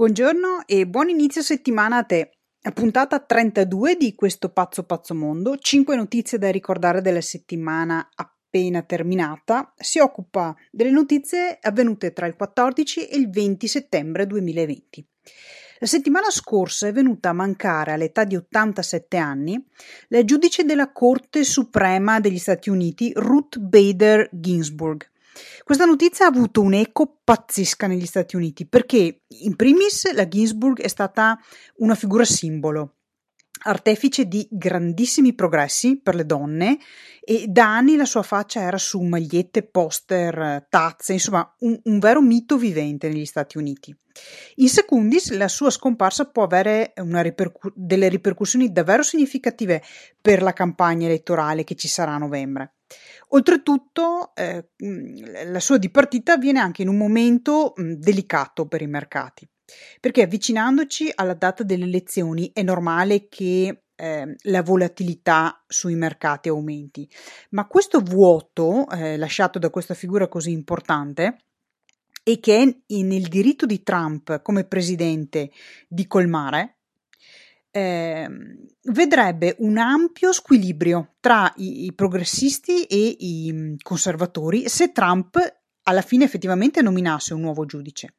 Buongiorno e buon inizio settimana a te. Puntata 32 di questo pazzo pazzo mondo, 5 notizie da ricordare della settimana appena terminata, si occupa delle notizie avvenute tra il 14 e il 20 settembre 2020. La settimana scorsa è venuta a mancare all'età di 87 anni la giudice della Corte Suprema degli Stati Uniti Ruth Bader Ginsburg questa notizia ha avuto un'eco pazzesca negli Stati Uniti perché, in primis, la Ginsburg è stata una figura simbolo, artefice di grandissimi progressi per le donne e da anni la sua faccia era su magliette, poster, tazze, insomma un, un vero mito vivente negli Stati Uniti. In secundis, la sua scomparsa può avere ripercu- delle ripercussioni davvero significative per la campagna elettorale che ci sarà a novembre. Oltretutto, eh, la sua dipartita avviene anche in un momento mh, delicato per i mercati, perché avvicinandoci alla data delle elezioni è normale che eh, la volatilità sui mercati aumenti, ma questo vuoto eh, lasciato da questa figura così importante e che è nel diritto di Trump come presidente di colmare, eh, vedrebbe un ampio squilibrio tra i, i progressisti e i mm, conservatori se Trump alla fine effettivamente nominasse un nuovo giudice.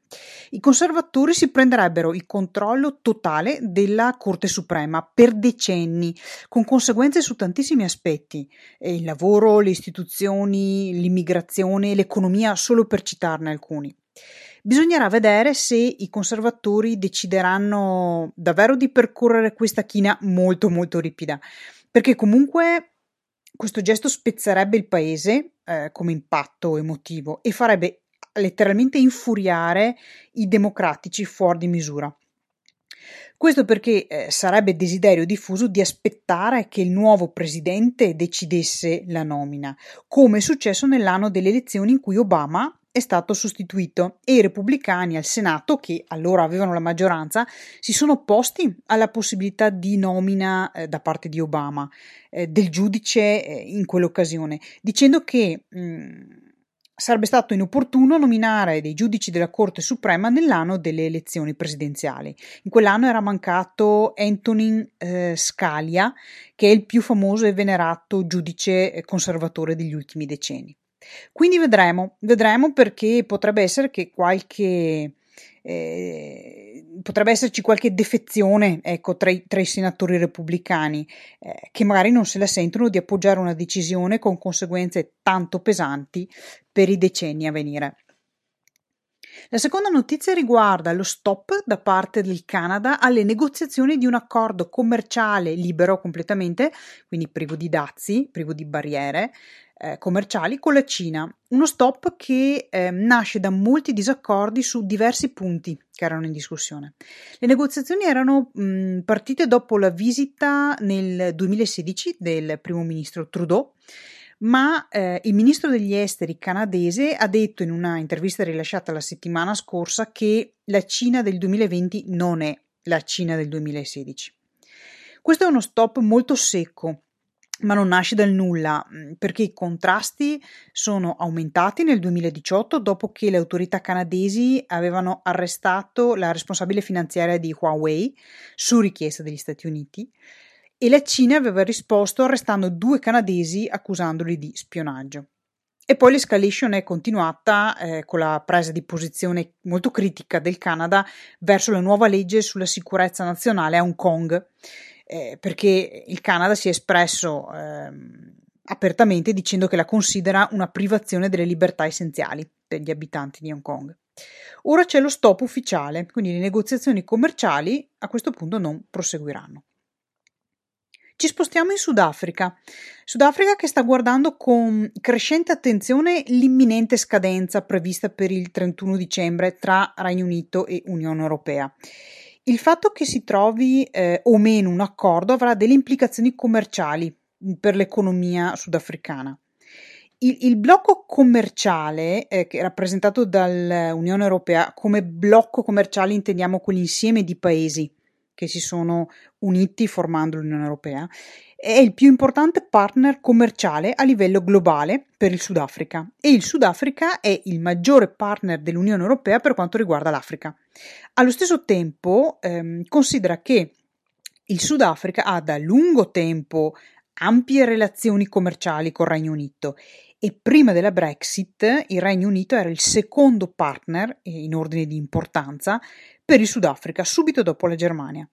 I conservatori si prenderebbero il controllo totale della Corte Suprema per decenni, con conseguenze su tantissimi aspetti, il lavoro, le istituzioni, l'immigrazione, l'economia, solo per citarne alcuni. Bisognerà vedere se i conservatori decideranno davvero di percorrere questa china molto molto ripida, perché comunque questo gesto spezzerebbe il paese eh, come impatto emotivo e farebbe letteralmente infuriare i democratici fuori di misura. Questo perché eh, sarebbe desiderio diffuso di aspettare che il nuovo presidente decidesse la nomina, come è successo nell'anno delle elezioni in cui Obama è stato sostituito e i repubblicani al Senato, che allora avevano la maggioranza, si sono opposti alla possibilità di nomina eh, da parte di Obama eh, del giudice eh, in quell'occasione, dicendo che mh, mm, sarebbe stato inopportuno nominare dei giudici della Corte Suprema nell'anno delle elezioni presidenziali. In quell'anno era mancato Antonin eh, Scalia, che è il più famoso e venerato giudice eh, conservatore degli ultimi decenni. Quindi vedremo, vedremo perché potrebbe essere che qualche eh, potrebbe esserci qualche defezione ecco, tra, i, tra i senatori repubblicani eh, che magari non se la sentono di appoggiare una decisione con conseguenze tanto pesanti per i decenni a venire. La seconda notizia riguarda lo stop da parte del Canada alle negoziazioni di un accordo commerciale libero completamente, quindi privo di dazi, privo di barriere, eh, commerciali con la Cina. Uno stop che eh, nasce da molti disaccordi su diversi punti che erano in discussione. Le negoziazioni erano mh, partite dopo la visita nel 2016 del primo ministro Trudeau ma eh, il ministro degli esteri canadese ha detto in una intervista rilasciata la settimana scorsa che la Cina del 2020 non è la Cina del 2016. Questo è uno stop molto secco ma non nasce dal nulla, mm, perché i contrasti sono aumentati nel 2018 dopo che le autorità canadesi avevano arrestato la responsabile finanziaria di Huawei su richiesta degli Stati Uniti e la Cina aveva risposto arrestando due canadesi accusandoli di spionaggio. E poi l'escalation è continuata eh, con la presa di posizione molto critica del Canada verso la nuova legge sulla sicurezza nazionale a Hong Kong eh, perché il Canada si è espresso eh, apertamente dicendo che la considera una privazione delle libertà essenziali per gli abitanti di Hong Kong. Ora c'è lo stop ufficiale, quindi le negoziazioni commerciali a questo punto non proseguiranno. Ci spostiamo in Sudafrica. Sudafrica che sta guardando con crescente attenzione l'imminente scadenza prevista per il 31 dicembre tra Regno Unito e Unione Europea. Il fatto che si trovi eh, o meno un accordo avrà delle implicazioni commerciali mm, per l'economia sudafricana. Il, il blocco commerciale, eh, rappresentato dall'Unione Europea, come blocco commerciale intendiamo quell'insieme di paesi che si sono uniti formando l'Unione Europea, è il più importante partner commerciale a livello globale per il Sudafrica e il Sudafrica è il maggiore partner dell'Unione Europea per quanto riguarda l'Africa. Allo stesso tempo ehm, considera che il Sudafrica ha da lungo tempo ampie relazioni commerciali col Regno Unito e prima della Brexit il Regno Unito era il secondo partner in ordine di importanza per il Sudafrica, subito dopo la Germania.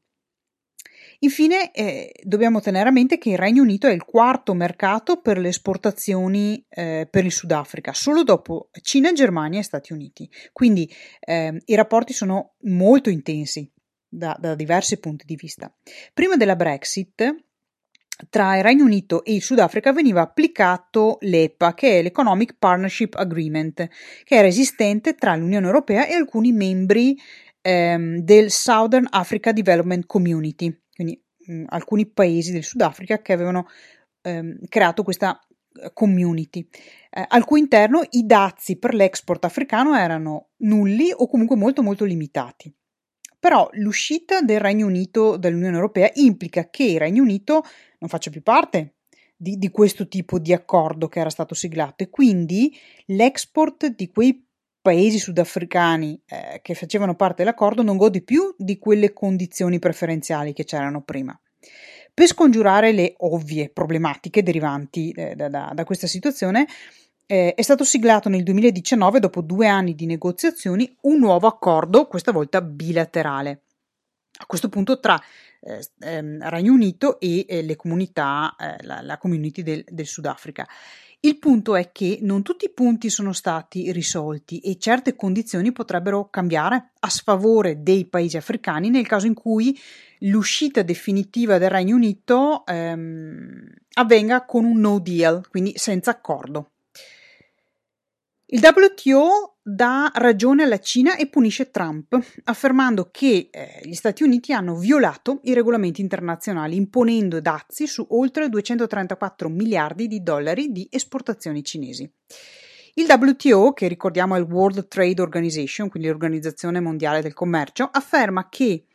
Infine, eh, dobbiamo tenere a mente che il Regno Unito è il quarto mercato per le esportazioni eh, per il Sudafrica, solo dopo Cina, Germania e Stati Uniti. Quindi eh, i rapporti sono molto intensi da, da diversi punti di vista. Prima della Brexit, tra il Regno Unito e il Sudafrica veniva applicato l'EPA, che è l'Economic Partnership Agreement, che era esistente tra l'Unione Europea e alcuni membri ehm, del Southern Africa Development Community, quindi mh, alcuni paesi del Sudafrica che avevano ehm, creato questa eh, community, eh, al cui interno i dazi per l'export africano erano nulli o comunque molto molto limitati. Però l'uscita del Regno Unito dall'Unione Europea implica che il Regno Unito non faccia più parte di, di questo tipo di accordo che era stato siglato e quindi l'export di quei paesi sudafricani eh, che facevano parte dell'accordo non gode più di quelle condizioni preferenziali che c'erano prima. Per scongiurare le ovvie problematiche derivanti eh, da, da, da, questa situazione, eh, è stato siglato nel 2019, dopo due anni di negoziazioni, un nuovo accordo, questa volta bilaterale. A questo punto tra eh, ehm, Regno Unito e eh, le comunità, eh, la, la, community del, del Sudafrica. Il punto è che non tutti i punti sono stati risolti e certe condizioni potrebbero cambiare a sfavore dei paesi africani nel caso in cui l'uscita definitiva del Regno Unito ehm, avvenga con un no deal, quindi senza accordo. Il WTO dà ragione alla Cina e punisce Trump, affermando che eh, gli Stati Uniti hanno violato i regolamenti internazionali, imponendo dazi su oltre 234 miliardi di dollari di esportazioni cinesi. Il WTO, che ricordiamo è il World Trade Organization, quindi l'Organizzazione Mondiale del Commercio, afferma che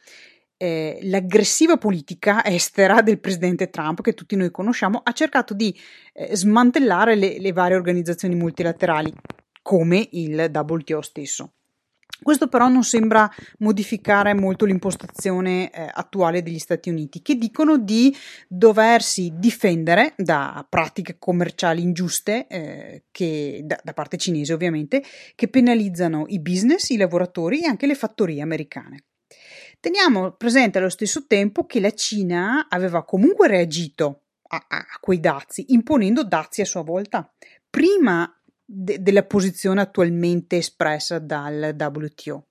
eh, l'aggressiva politica estera del presidente Trump, che tutti noi conosciamo, ha cercato di eh, smantellare le, le varie organizzazioni multilaterali, come il WTO stesso. Questo però non sembra modificare molto l'impostazione eh, attuale degli Stati Uniti, che dicono di doversi difendere da pratiche commerciali ingiuste, eh, che, da, da, parte cinese ovviamente, che penalizzano i business, i lavoratori e anche le fattorie americane. Teniamo presente allo stesso tempo che la Cina aveva comunque reagito a, a quei dazi, imponendo dazi a sua volta. Prima de- della posizione attualmente espressa dal WTO.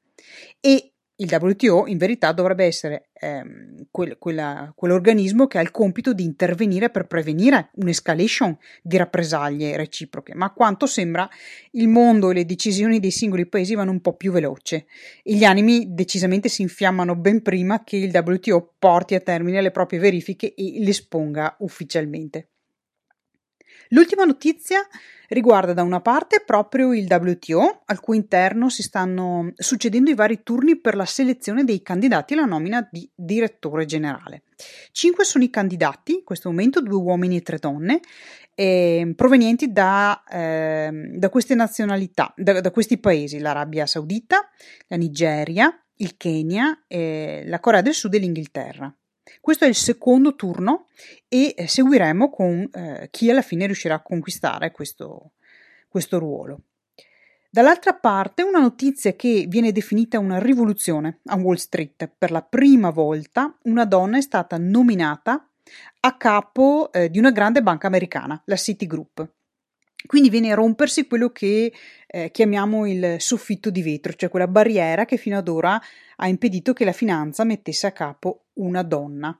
E il WTO in verità dovrebbe essere ehm, quel, quella, quell'organismo che ha il compito di intervenire per prevenire un'escalation di rappresaglie reciproche, ma a quanto sembra il mondo e le decisioni dei singoli paesi vanno un po' più veloce e gli animi decisamente si infiammano ben prima che il WTO porti a termine le proprie verifiche e le esponga ufficialmente. L'ultima notizia riguarda da una parte proprio il WTO, al cui interno si stanno succedendo i vari turni per la selezione dei candidati alla nomina di direttore generale. Cinque sono i candidati, in questo momento due uomini e tre donne, eh, provenienti da, eh, da, queste nazionalità, da, da, questi paesi, l'Arabia Saudita, la Nigeria, il Kenya, eh, la Corea del Sud e l'Inghilterra. Questo è il secondo turno e eh, seguiremo con eh, chi alla fine riuscirà a conquistare questo, questo ruolo. Dall'altra parte, una notizia che viene definita una rivoluzione a Wall Street. Per la prima volta una donna è stata nominata a capo eh, di una grande banca americana, la Citigroup. Quindi viene a rompersi quello che eh, chiamiamo il soffitto di vetro, cioè quella barriera che fino ad ora ha impedito che la finanza mettesse a capo una donna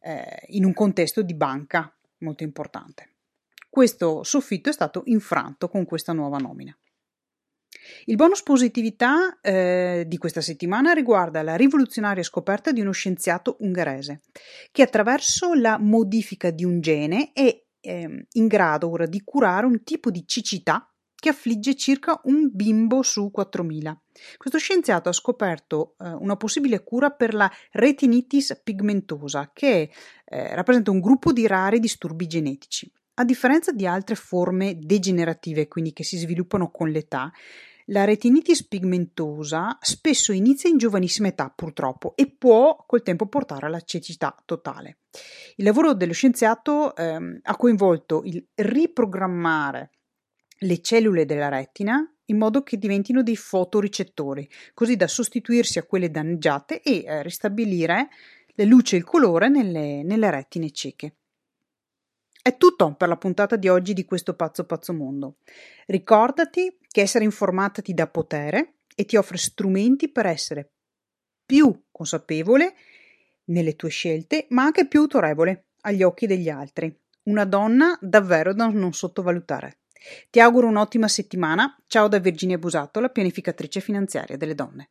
eh, in un contesto di banca molto importante. Questo soffitto è stato infranto con questa nuova nomina. Il bonus positività eh, di questa settimana riguarda la rivoluzionaria scoperta di uno scienziato ungherese che attraverso la modifica di un gene è eh, in grado ora di curare un tipo di cecità che affligge circa un bimbo su 4000. Questo scienziato ha scoperto eh, una possibile cura per la retinitis pigmentosa, che eh, rappresenta un gruppo di rari disturbi genetici. A differenza di altre forme degenerative, quindi che si sviluppano con l'età, la retinitis pigmentosa spesso inizia in giovanissima età, purtroppo, e può col tempo portare alla cecità totale. Il lavoro dello scienziato ehm, ha coinvolto il riprogrammare le cellule della retina in modo che diventino dei fotoricettori, così da sostituirsi a quelle danneggiate e eh, ristabilire la luce e il colore nelle, nelle retine cieche. È tutto per la puntata di oggi di questo pazzo pazzo mondo. Ricordati che essere informata ti dà potere e ti offre strumenti per essere più consapevole nelle tue scelte, ma anche più autorevole agli occhi degli altri. Una donna davvero da non sottovalutare. Ti auguro un'ottima settimana. Ciao da Virginia Busato, la pianificatrice finanziaria delle donne.